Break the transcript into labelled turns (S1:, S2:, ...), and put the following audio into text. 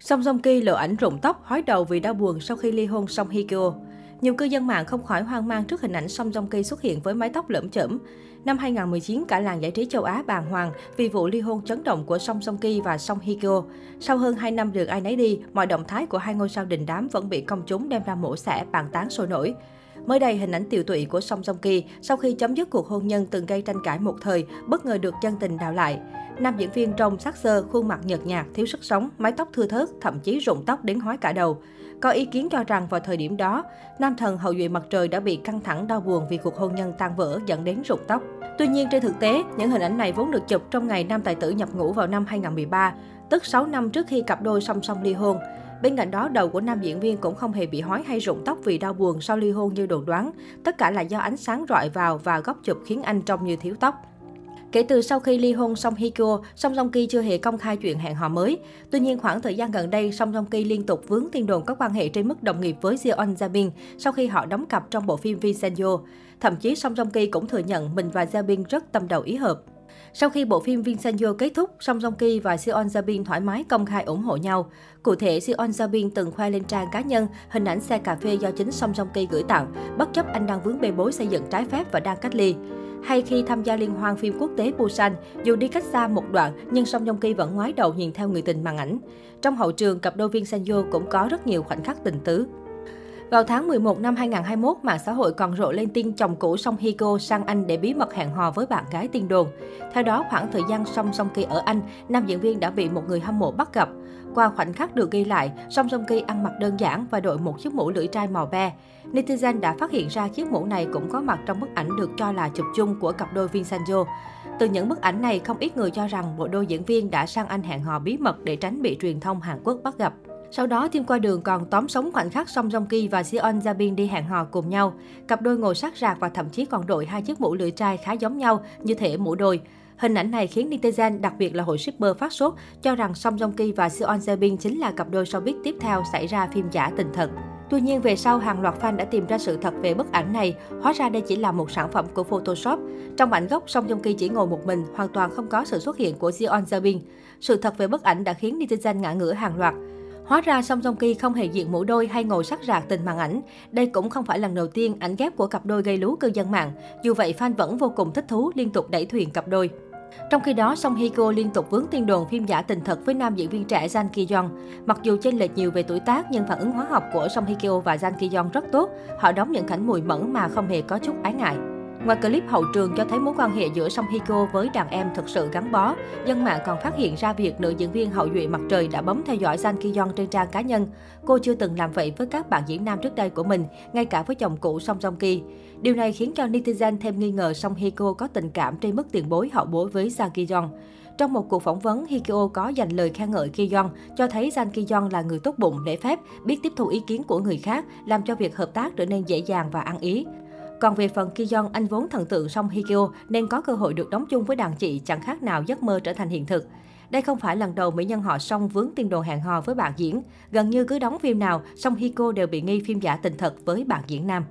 S1: Song Joong Ki lộ ảnh rụng tóc, hói đầu vì đau buồn sau khi ly hôn Song Hye Kyo. Nhiều cư dân mạng không khỏi hoang mang trước hình ảnh Song Joong Ki xuất hiện với mái tóc lởm chởm. Năm 2019, cả làng giải trí châu Á bàng hoàng vì vụ ly hôn chấn động của Song Song Ki và Song Hye Kyo. Sau hơn 2 năm đường ai nấy đi, mọi động thái của hai ngôi sao đình đám vẫn bị công chúng đem ra mổ xẻ, bàn tán sôi nổi. Mới đây, hình ảnh tiều tụy của Song Song Ki sau khi chấm dứt cuộc hôn nhân từng gây tranh cãi một thời, bất ngờ được chân tình đào lại. Nam diễn viên trông sắc sơ, khuôn mặt nhợt nhạt, thiếu sức sống, mái tóc thưa thớt, thậm chí rụng tóc đến hói cả đầu. Có ý kiến cho rằng vào thời điểm đó, nam thần hậu duệ mặt trời đã bị căng thẳng đau buồn vì cuộc hôn nhân tan vỡ dẫn đến rụng tóc. Tuy nhiên trên thực tế, những hình ảnh này vốn được chụp trong ngày nam tài tử nhập ngũ vào năm 2013, tức 6 năm trước khi cặp đôi song song ly hôn. Bên cạnh đó, đầu của nam diễn viên cũng không hề bị hói hay rụng tóc vì đau buồn sau ly hôn như đồn đoán. Tất cả là do ánh sáng rọi vào và góc chụp khiến anh trông như thiếu tóc. Kể từ sau khi ly hôn Song Hye Kyo, Song Joong Ki chưa hề công khai chuyện hẹn hò mới. Tuy nhiên, khoảng thời gian gần đây, Song Joong Ki liên tục vướng tin đồn có quan hệ trên mức đồng nghiệp với Jeon Jabin sau khi họ đóng cặp trong bộ phim Vincenzo. Thậm chí, Song Joong Ki cũng thừa nhận mình và Jabin rất tâm đầu ý hợp. Sau khi bộ phim Vincenzo kết thúc, Song Joong Ki và Seon Jabin thoải mái công khai ủng hộ nhau. Cụ thể, Seon Jabin từng khoe lên trang cá nhân hình ảnh xe cà phê do chính Song Joong Ki gửi tặng, bất chấp anh đang vướng bê bối xây dựng trái phép và đang cách ly. Hay khi tham gia liên hoan phim quốc tế Busan, dù đi cách xa một đoạn nhưng Song Joong Ki vẫn ngoái đầu nhìn theo người tình màn ảnh. Trong hậu trường, cặp đôi viên cũng có rất nhiều khoảnh khắc tình tứ. Vào tháng 11 năm 2021, mạng xã hội còn rộ lên tin chồng cũ Song Hye Kyo sang Anh để bí mật hẹn hò với bạn gái tiên đồn. Theo đó, khoảng thời gian Song Song Ki ở Anh, nam diễn viên đã bị một người hâm mộ bắt gặp. Qua khoảnh khắc được ghi lại, Song Song Ki ăn mặc đơn giản và đội một chiếc mũ lưỡi trai màu be. Netizen đã phát hiện ra chiếc mũ này cũng có mặt trong bức ảnh được cho là chụp chung của cặp đôi Vincenzo. Từ những bức ảnh này, không ít người cho rằng bộ đôi diễn viên đã sang Anh hẹn hò bí mật để tránh bị truyền thông Hàn Quốc bắt gặp. Sau đó, team qua đường còn tóm sống khoảnh khắc Song Joong Ki và Seon Jabin đi hẹn hò cùng nhau. Cặp đôi ngồi sát rạc và thậm chí còn đội hai chiếc mũ lưỡi trai khá giống nhau, như thể mũ đôi. Hình ảnh này khiến netizen, đặc biệt là hội shipper phát sốt, cho rằng Song Joong Ki và Seon Jabin chính là cặp đôi showbiz tiếp theo xảy ra phim giả tình thật. Tuy nhiên, về sau, hàng loạt fan đã tìm ra sự thật về bức ảnh này. Hóa ra đây chỉ là một sản phẩm của Photoshop. Trong ảnh gốc, Song Joong Ki chỉ ngồi một mình, hoàn toàn không có sự xuất hiện của Jeon Jabin. Sự thật về bức ảnh đã khiến netizen ngã ngửa hàng loạt. Hóa ra Song Joong Ki không hề diện mũ đôi hay ngồi sắc rạc tình màn ảnh. Đây cũng không phải lần đầu tiên ảnh ghép của cặp đôi gây lú cư dân mạng. Dù vậy, fan vẫn vô cùng thích thú liên tục đẩy thuyền cặp đôi. Trong khi đó, Song Hye Kyo liên tục vướng tin đồn phim giả tình thật với nam diễn viên trẻ Jang Ki Yong. Mặc dù chênh lệch nhiều về tuổi tác, nhưng phản ứng hóa học của Song Hye Kyo và Jang Ki Yong rất tốt. Họ đóng những cảnh mùi mẫn mà không hề có chút ái ngại. Ngoài clip hậu trường cho thấy mối quan hệ giữa Song Hye Kyo với đàn em thực sự gắn bó, dân mạng còn phát hiện ra việc nữ diễn viên hậu duệ mặt trời đã bấm theo dõi San Ki Yeon trên trang cá nhân. Cô chưa từng làm vậy với các bạn diễn nam trước đây của mình, ngay cả với chồng cũ Song Joong Ki. Điều này khiến cho netizen thêm nghi ngờ Song Hye Kyo có tình cảm trên mức tiền bối hậu bối với San Ki Yeon. Trong một cuộc phỏng vấn, Hye có dành lời khen ngợi Kiyon, cho thấy Jan Kiyon là người tốt bụng, lễ phép, biết tiếp thu ý kiến của người khác, làm cho việc hợp tác trở nên dễ dàng và ăn ý. Còn về phần kiyon anh vốn thần tượng Song Hikyo nên có cơ hội được đóng chung với đàn chị chẳng khác nào giấc mơ trở thành hiện thực. Đây không phải lần đầu mỹ nhân họ Song vướng tin đồn hẹn hò với bạn diễn. Gần như cứ đóng phim nào, Song Hiko đều bị nghi phim giả tình thật với bạn diễn nam.